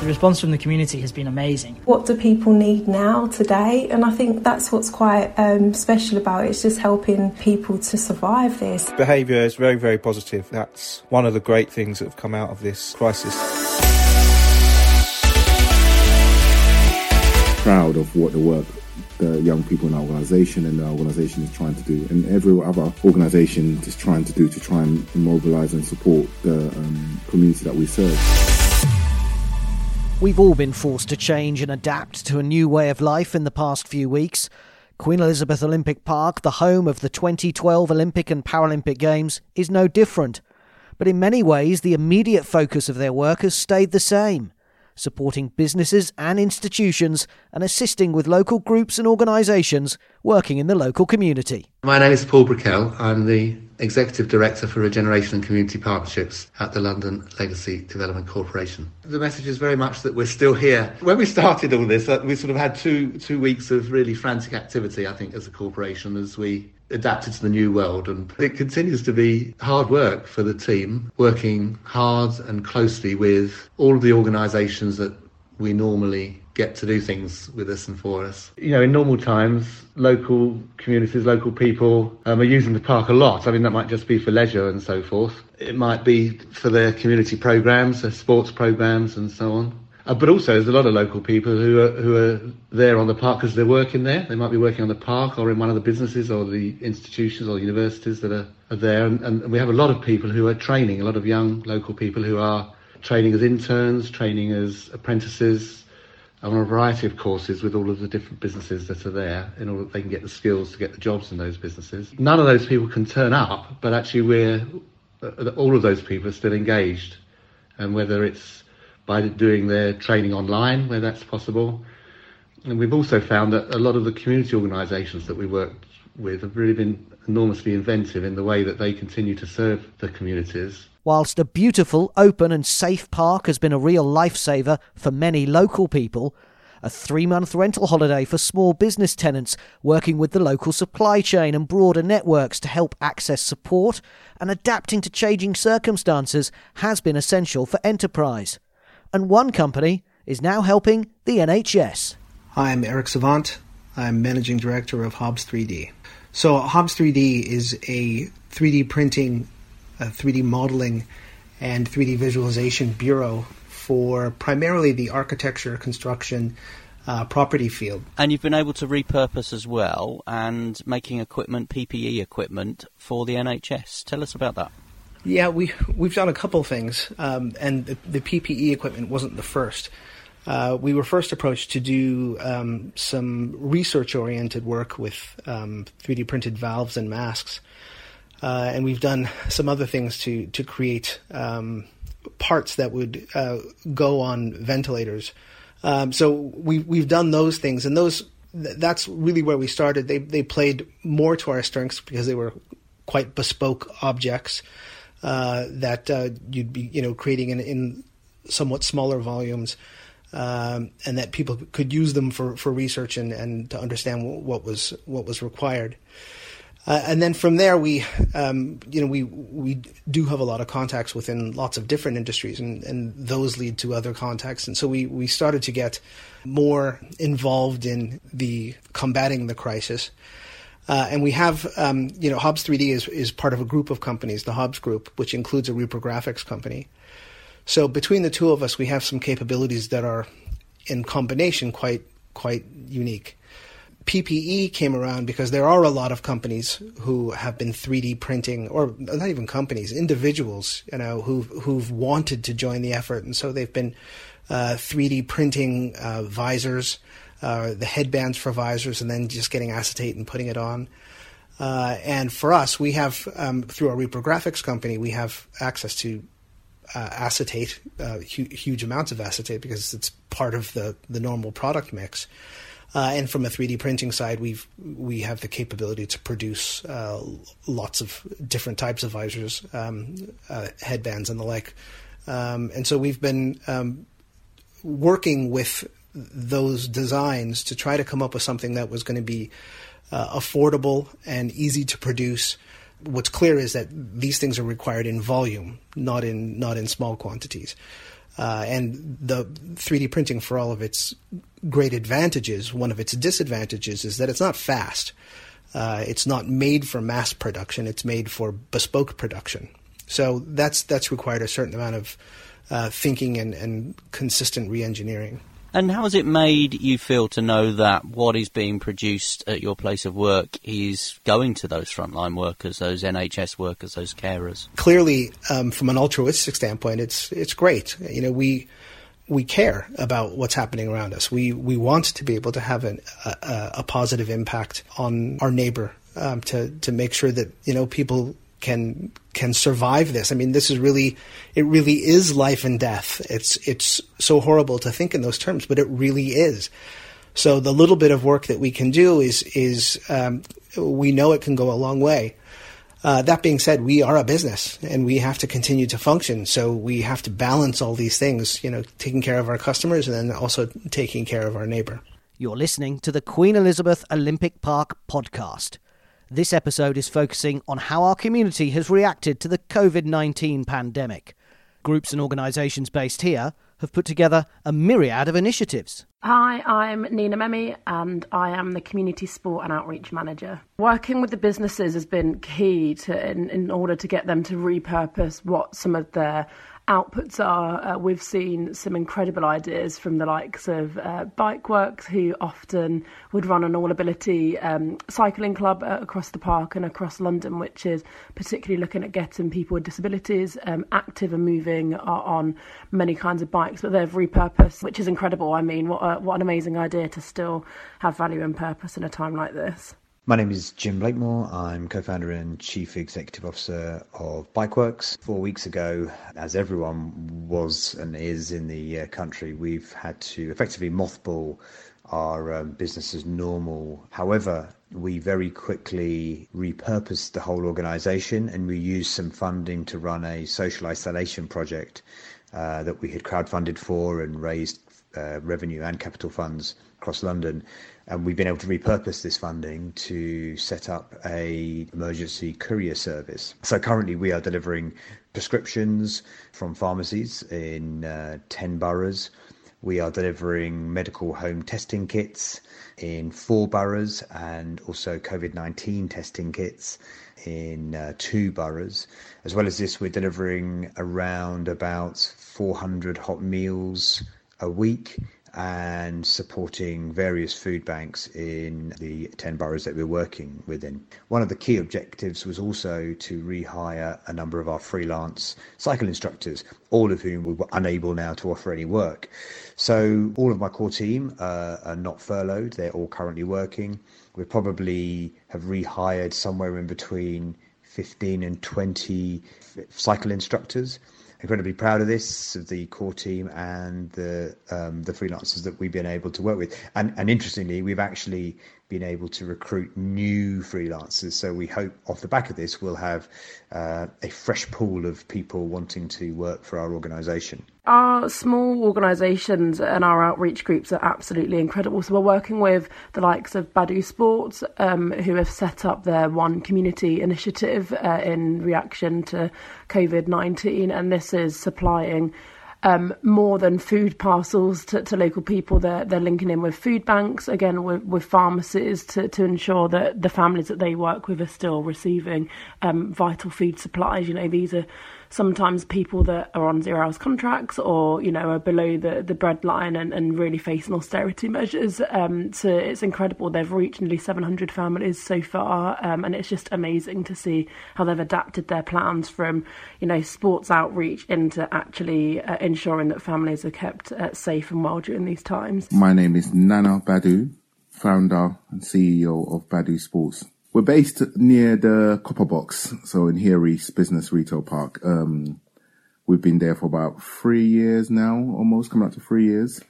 The response from the community has been amazing. What do people need now, today? And I think that's what's quite um, special about it. It's just helping people to survive this. Behaviour is very, very positive. That's one of the great things that have come out of this crisis. Proud of what the work the young people in our organisation and our organisation is trying to do, and every other organisation is trying to do to try and mobilise and support the um, community that we serve. We've all been forced to change and adapt to a new way of life in the past few weeks. Queen Elizabeth Olympic Park, the home of the 2012 Olympic and Paralympic Games, is no different. But in many ways, the immediate focus of their work has stayed the same supporting businesses and institutions and assisting with local groups and organisations working in the local community. My name is Paul Brickell. I'm the Executive Director for Regeneration and Community Partnerships at the London Legacy Development Corporation. The message is very much that we're still here. When we started all this, uh, we sort of had two two weeks of really frantic activity, I think, as a corporation, as we adapted to the new world. And it continues to be hard work for the team, working hard and closely with all of the organisations that we normally get to do things with us and for us. You know, in normal times, local communities, local people um, are using the park a lot. I mean, that might just be for leisure and so forth. It might be for their community programs, their sports programs, and so on. Uh, but also, there's a lot of local people who are who are there on the park because they're working there. They might be working on the park or in one of the businesses or the institutions or universities that are, are there. And, and we have a lot of people who are training, a lot of young local people who are training as interns, training as apprentices, on a variety of courses with all of the different businesses that are there in order that they can get the skills to get the jobs in those businesses. None of those people can turn up, but actually we're uh, all of those people are still engaged. And whether it's by doing their training online where that's possible. And we've also found that a lot of the community organisations that we worked with have really been enormously inventive in the way that they continue to serve the communities. Whilst a beautiful, open, and safe park has been a real lifesaver for many local people, a three month rental holiday for small business tenants working with the local supply chain and broader networks to help access support and adapting to changing circumstances has been essential for enterprise and one company is now helping the NHS. Hi, I'm Eric Savant. I'm managing director of Hobbs 3D. So, Hobbs 3D is a 3D printing, 3D modeling, and 3D visualization bureau for primarily the architecture, construction, uh, property field. And you've been able to repurpose as well and making equipment, PPE equipment for the NHS. Tell us about that. Yeah, we we've done a couple things, um, and the, the, PPE equipment wasn't the first. Uh, we were first approached to do um, some research-oriented work with um, 3D printed valves and masks, uh, and we've done some other things to to create um, parts that would uh, go on ventilators. Um, so we we've done those things, and those that's really where we started. They they played more to our strengths because they were quite bespoke objects uh, that uh, you'd be you know creating in, in somewhat smaller volumes. Um, and that people could use them for, for research and, and to understand what was what was required. Uh, and then from there, we um, you know we we do have a lot of contacts within lots of different industries, and, and those lead to other contacts. And so we we started to get more involved in the combating the crisis. Uh, and we have, um, you know, Hobbs 3D is, is part of a group of companies, the Hobbs Group, which includes a reprographics company. So between the two of us, we have some capabilities that are, in combination, quite quite unique. PPE came around because there are a lot of companies who have been 3D printing, or not even companies, individuals, you know, who who've wanted to join the effort, and so they've been uh, 3D printing uh, visors uh, the headbands for visors, and then just getting acetate and putting it on. Uh, and for us, we have um, through our reprographics company, we have access to uh, acetate, uh, hu- huge amounts of acetate because it's part of the the normal product mix. Uh, and from a 3D printing side, we've we have the capability to produce uh, lots of different types of visors, um, headbands, and the like. Um, and so we've been um, working with those designs to try to come up with something that was going to be uh, affordable and easy to produce, What's clear is that these things are required in volume, not in not in small quantities. Uh, and the 3D printing, for all of its great advantages, one of its disadvantages is that it's not fast. Uh, it's not made for mass production. It's made for bespoke production. So that's that's required a certain amount of uh, thinking and, and consistent re-engineering. And how has it made you feel to know that what is being produced at your place of work is going to those frontline workers, those NHS workers, those carers? Clearly, um, from an altruistic standpoint, it's it's great. You know, we we care about what's happening around us. We we want to be able to have an, a, a positive impact on our neighbor um, to to make sure that you know people can can survive this. I mean, this is really it really is life and death. It's it's so horrible to think in those terms, but it really is. So the little bit of work that we can do is is um, we know it can go a long way. Uh, that being said, we are a business and we have to continue to function. So we have to balance all these things, you know, taking care of our customers and then also taking care of our neighbor. You're listening to the Queen Elizabeth Olympic Park podcast. This episode is focusing on how our community has reacted to the COVID 19 pandemic. Groups and organisations based here have put together a myriad of initiatives. Hi, I'm Nina Memi and I am the Community Sport and Outreach Manager. Working with the businesses has been key to in, in order to get them to repurpose what some of their outputs are. Uh, we've seen some incredible ideas from the likes of uh, Bikeworks, who often would run an all ability um, cycling club uh, across the park and across London, which is particularly looking at getting people with disabilities um, active and moving on many kinds of bikes. But they've repurposed, which is incredible. I mean, what, a, what an amazing idea to still have value and purpose in a time like this. My name is Jim Blakemore. I'm co founder and chief executive officer of Bikeworks. Four weeks ago, as everyone was and is in the uh, country, we've had to effectively mothball our um, business as normal. However, we very quickly repurposed the whole organization and we used some funding to run a social isolation project uh, that we had crowdfunded for and raised uh, revenue and capital funds across London and we've been able to repurpose this funding to set up a emergency courier service. So currently we are delivering prescriptions from pharmacies in uh, 10 boroughs. We are delivering medical home testing kits in four boroughs and also COVID 19 testing kits in uh, two boroughs. As well as this, we're delivering around about 400 hot meals a week and supporting various food banks in the 10 boroughs that we're working within. One of the key objectives was also to rehire a number of our freelance cycle instructors, all of whom we were unable now to offer any work. So, all of my core team uh, are not furloughed, they're all currently working. We probably have rehired somewhere in between 15 and 20 cycle instructors incredibly proud of this, of the core team and the um, the freelancers that we've been able to work with. And and interestingly, we've actually been able to recruit new freelancers. So we hope off the back of this, we'll have uh, a fresh pool of people wanting to work for our organisation. Our small organisations and our outreach groups are absolutely incredible. So we're working with the likes of Badu Sports, um, who have set up their One Community initiative uh, in reaction to COVID 19, and this is supplying um, more than food parcels to, to, local people. They're, they're linking in with food banks, again, with, with pharmacies to, to ensure that the families that they work with are still receiving um, vital food supplies. You know, these are sometimes people that are on zero hours contracts or you know are below the the breadline and, and really facing austerity measures. Um, so it's incredible. They've reached nearly 700 families so far um, and it's just amazing to see how they've adapted their plans from you know sports outreach into actually uh, ensuring that families are kept uh, safe and well during these times. My name is Nana Badu, founder and CEO of Badu Sports we're based near the Copper Box, so in Here East Business Retail Park. Um, we've been there for about three years now, almost coming up to three years.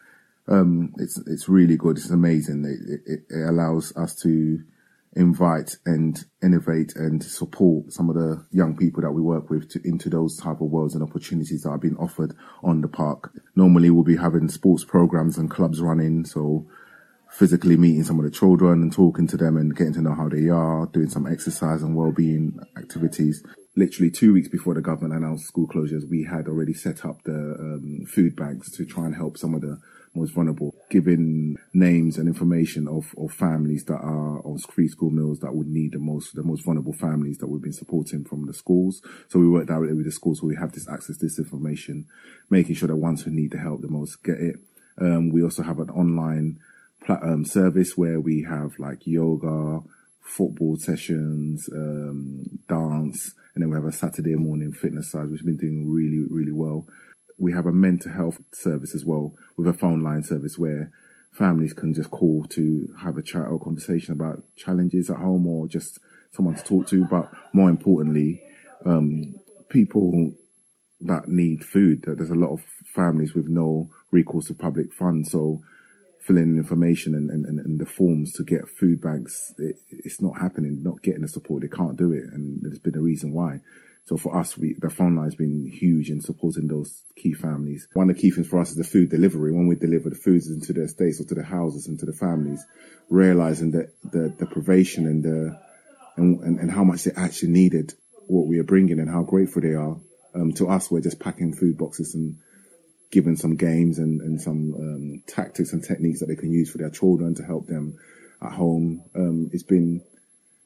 Um, it's it's really good. It's amazing. It, it, it, allows us to invite and innovate and support some of the young people that we work with to, into those type of worlds and opportunities that are being offered on the park. Normally, we'll be having sports programs and clubs running, so physically meeting some of the children and talking to them and getting to know how they are, doing some exercise and well-being activities. Literally two weeks before the government announced school closures, we had already set up the um, food banks to try and help some of the most vulnerable, giving names and information of, of families that are on free school meals that would need the most, the most vulnerable families that we've been supporting from the schools. So we work directly with the schools so we have this access this information, making sure that ones who need the help the most get it. Um, we also have an online um, service where we have like yoga, football sessions, um, dance, and then we have a Saturday morning fitness side, which has been doing really, really well. We have a mental health service as well with a phone line service where families can just call to have a chat or conversation about challenges at home or just someone to talk to. But more importantly, um, people that need food. There's a lot of families with no recourse to public funds. So filling in information and, and, and, the forms to get food banks, it, it's not happening, not getting the support. They can't do it. And there's been a reason why. So for us, we, the phone line has been huge in supporting those key families. One of the key things for us is the food delivery. When we deliver the foods into the estates or to the houses and to the families, realizing that the deprivation and the, and, and, and how much they actually needed what we are bringing and how grateful they are. Um, to us, we're just packing food boxes and given some games and, and some um, tactics and techniques that they can use for their children to help them at home. Um, it's been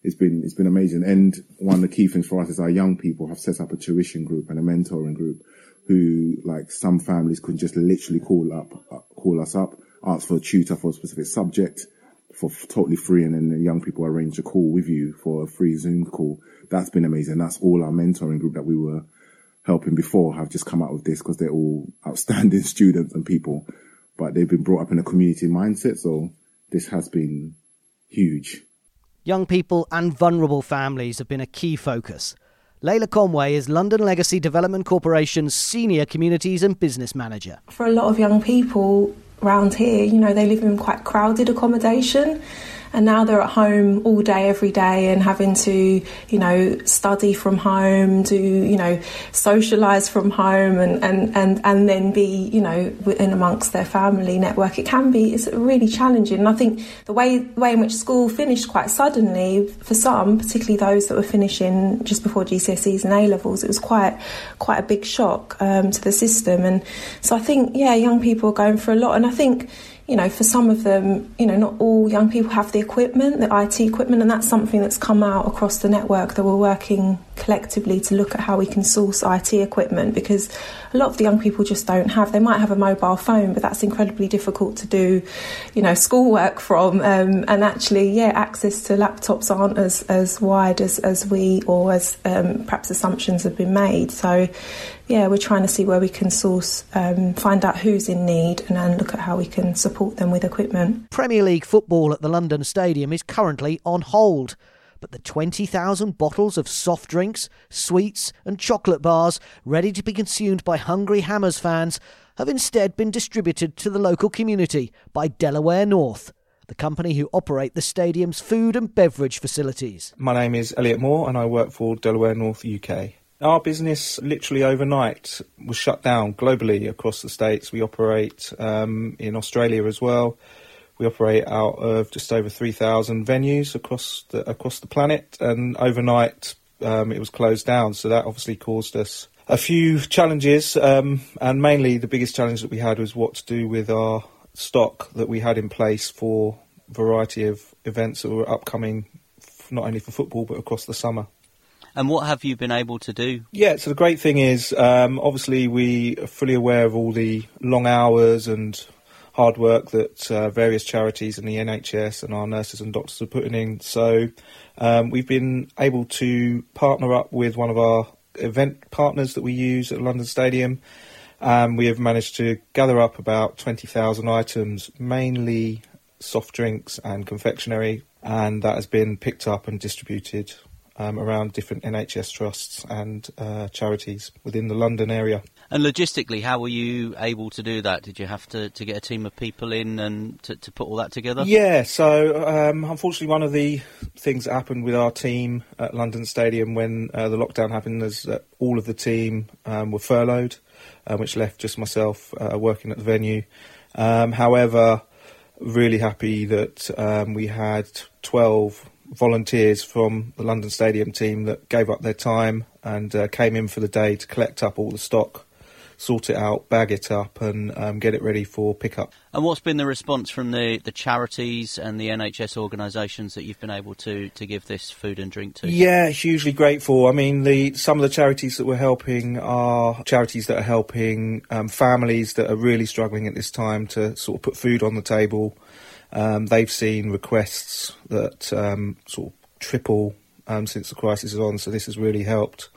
it's been it's been amazing. And one of the key things for us is our young people have set up a tuition group and a mentoring group who like some families could just literally call up uh, call us up, ask for a tutor for a specific subject for totally free, and then the young people arrange a call with you for a free Zoom call. That's been amazing. That's all our mentoring group that we were helping before have just come out with this because they're all outstanding students and people, but they've been brought up in a community mindset. So this has been huge. Young people and vulnerable families have been a key focus. Layla Conway is London Legacy Development Corporation's Senior Communities and Business Manager. For a lot of young people around here, you know, they live in quite crowded accommodation and now they're at home all day, every day, and having to, you know, study from home, do, you know, socialise from home, and, and, and, and then be, you know, in amongst their family network. It can be, it's really challenging. And I think the way, way in which school finished quite suddenly for some, particularly those that were finishing just before GCSEs and A levels, it was quite, quite a big shock um, to the system. And so I think, yeah, young people are going for a lot. And I think, you know, for some of them, you know, not all young people have the equipment, the IT equipment, and that's something that's come out across the network that we're working collectively to look at how we can source IT equipment because a lot of the young people just don't have. They might have a mobile phone, but that's incredibly difficult to do, you know, schoolwork from. Um, and actually, yeah, access to laptops aren't as, as wide as, as we or as um, perhaps assumptions have been made. So, yeah, we're trying to see where we can source, um, find out who's in need, and then look at how we can support them with equipment. Premier League football at the London Stadium is currently on hold but the 20,000 bottles of soft drinks, sweets, and chocolate bars ready to be consumed by hungry Hammers fans have instead been distributed to the local community by Delaware North, the company who operate the stadium's food and beverage facilities. My name is Elliot Moore and I work for Delaware North UK. Our business literally overnight was shut down globally across the states. We operate um, in Australia as well. We operate out of just over 3,000 venues across the, across the planet, and overnight um, it was closed down. So that obviously caused us a few challenges, um, and mainly the biggest challenge that we had was what to do with our stock that we had in place for a variety of events that were upcoming, not only for football but across the summer. And what have you been able to do? Yeah, so the great thing is, um, obviously, we are fully aware of all the long hours and hard work that uh, various charities and the NHS and our nurses and doctors are putting in. So um, we've been able to partner up with one of our event partners that we use at London Stadium. Um, we have managed to gather up about 20,000 items, mainly soft drinks and confectionery, and that has been picked up and distributed um, around different NHS trusts and uh, charities within the London area. And logistically, how were you able to do that? Did you have to, to get a team of people in and to, to put all that together? Yeah, so um, unfortunately, one of the things that happened with our team at London Stadium when uh, the lockdown happened is that all of the team um, were furloughed, uh, which left just myself uh, working at the venue. Um, however, really happy that um, we had 12 volunteers from the London Stadium team that gave up their time and uh, came in for the day to collect up all the stock sort it out, bag it up, and um, get it ready for pickup. And what's been the response from the, the charities and the NHS organisations that you've been able to, to give this food and drink to? Yeah, hugely grateful. I mean, the some of the charities that we're helping are charities that are helping um, families that are really struggling at this time to sort of put food on the table. Um, they've seen requests that um, sort of triple um, since the crisis is on, so this has really helped.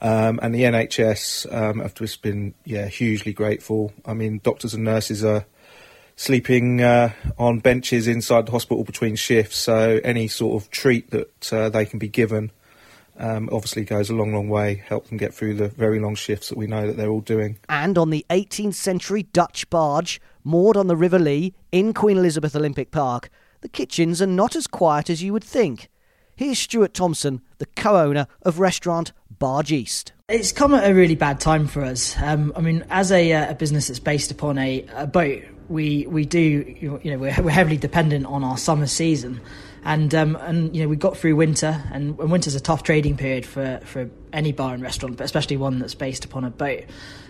Um, and the NHS um, have just been yeah hugely grateful. I mean, doctors and nurses are sleeping uh, on benches inside the hospital between shifts, so any sort of treat that uh, they can be given um, obviously goes a long, long way. Help them get through the very long shifts that we know that they're all doing. And on the 18th century Dutch barge moored on the River Lee in Queen Elizabeth Olympic Park, the kitchens are not as quiet as you would think. Here's Stuart Thompson, the co owner of restaurant Barge East. It's come at a really bad time for us. Um, I mean, as a, uh, a, business that's based upon a, a, boat, we we do you know we're, we're heavily dependent on our summer season, and um, and you know we got through winter, and, and winter's a tough trading period for for any bar and restaurant, but especially one that's based upon a boat.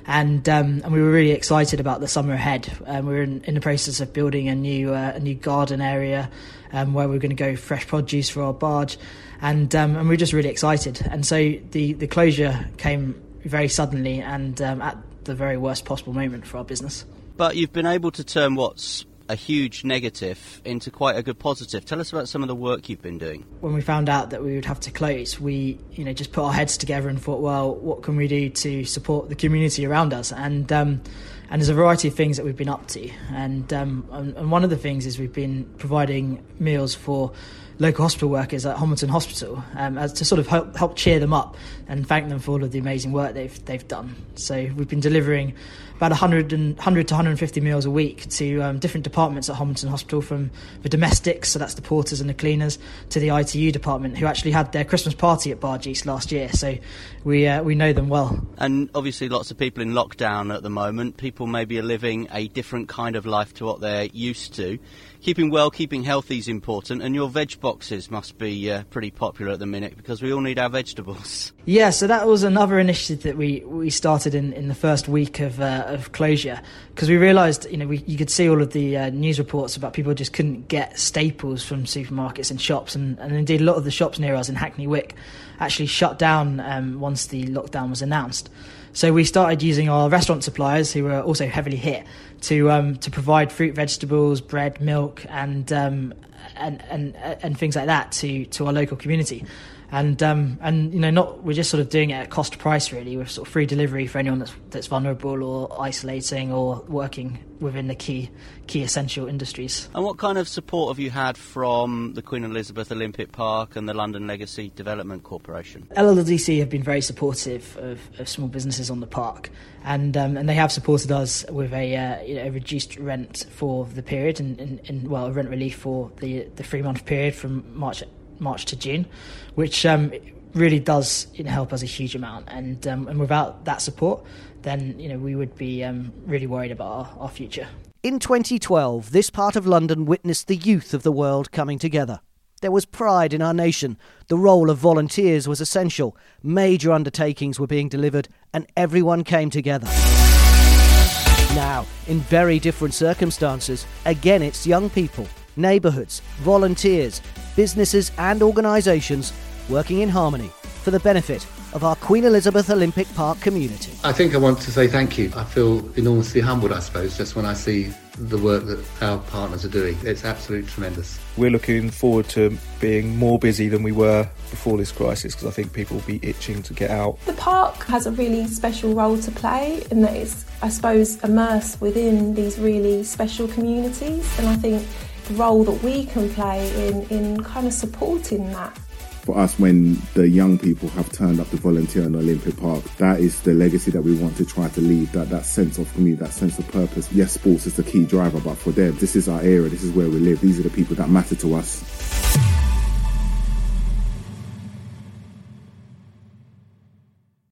And um, and we were really excited about the summer ahead. Um, we were in, in, the process of building a new uh, a new garden area um, where we're going to go fresh produce for our barge, and um, and we were just really excited. And so the the closure came very suddenly and um, at the very worst possible moment for our business. But you've been able to turn what's a huge negative into quite a good positive. Tell us about some of the work you've been doing. When we found out that we would have to close, we you know just put our heads together and thought, well, what can we do to support the community around us? And um, and there's a variety of things that we've been up to, and, um, and, one of the things is we've been providing meals for local hospital workers at Homerton Hospital um, as to sort of help, help cheer them up and thank them for all of the amazing work they've they've done. So we've been delivering about 100, and, 100 to 150 meals a week to um, different departments at Homerton Hospital, from the domestics, so that's the porters and the cleaners, to the ITU department, who actually had their Christmas party at Barge East last year. So we uh, we know them well. And obviously, lots of people in lockdown at the moment. People maybe are living a different kind of life to what they're used to keeping well, keeping healthy is important, and your veg boxes must be uh, pretty popular at the minute because we all need our vegetables. Yeah, so that was another initiative that we, we started in, in the first week of, uh, of closure because we realised, you know, we, you could see all of the uh, news reports about people just couldn't get staples from supermarkets and shops, and, and indeed a lot of the shops near us in Hackney Wick actually shut down um, once the lockdown was announced. So we started using our restaurant suppliers, who were also heavily hit, to um, to provide fruit, vegetables, bread, milk, and um, and and and things like that to to our local community. And um, and you know not we're just sort of doing it at cost price really. With sort of free delivery for anyone that's that's vulnerable or isolating or working within the key key essential industries. And what kind of support have you had from the Queen Elizabeth Olympic Park and the London Legacy Development Corporation? LLDC have been very supportive of, of small businesses on the park, and um, and they have supported us with a, uh, you know, a reduced rent for the period and, and, and well a rent relief for the the three month period from March March to June, which um, really does you know, help us a huge amount. And um, and without that support, then you know we would be um, really worried about our, our future. In 2012, this part of London witnessed the youth of the world coming together. There was pride in our nation. The role of volunteers was essential. Major undertakings were being delivered, and everyone came together. Now, in very different circumstances, again it's young people neighbourhoods, volunteers, businesses, and organisations working in harmony for the benefit of our Queen Elizabeth Olympic Park community. I think I want to say thank you. I feel enormously humbled, I suppose, just when I see the work that our partners are doing. It's absolutely tremendous. We're looking forward to being more busy than we were before this crisis because I think people will be itching to get out. The park has a really special role to play in that it's, I suppose, immersed within these really special communities, and I think the role that we can play in, in kind of supporting that. For us, when the young people have turned up to volunteer in Olympic Park, that is the legacy that we want to try to leave. That that sense of community, that sense of purpose. Yes, sports is the key driver, but for them, this is our area. This is where we live. These are the people that matter to us.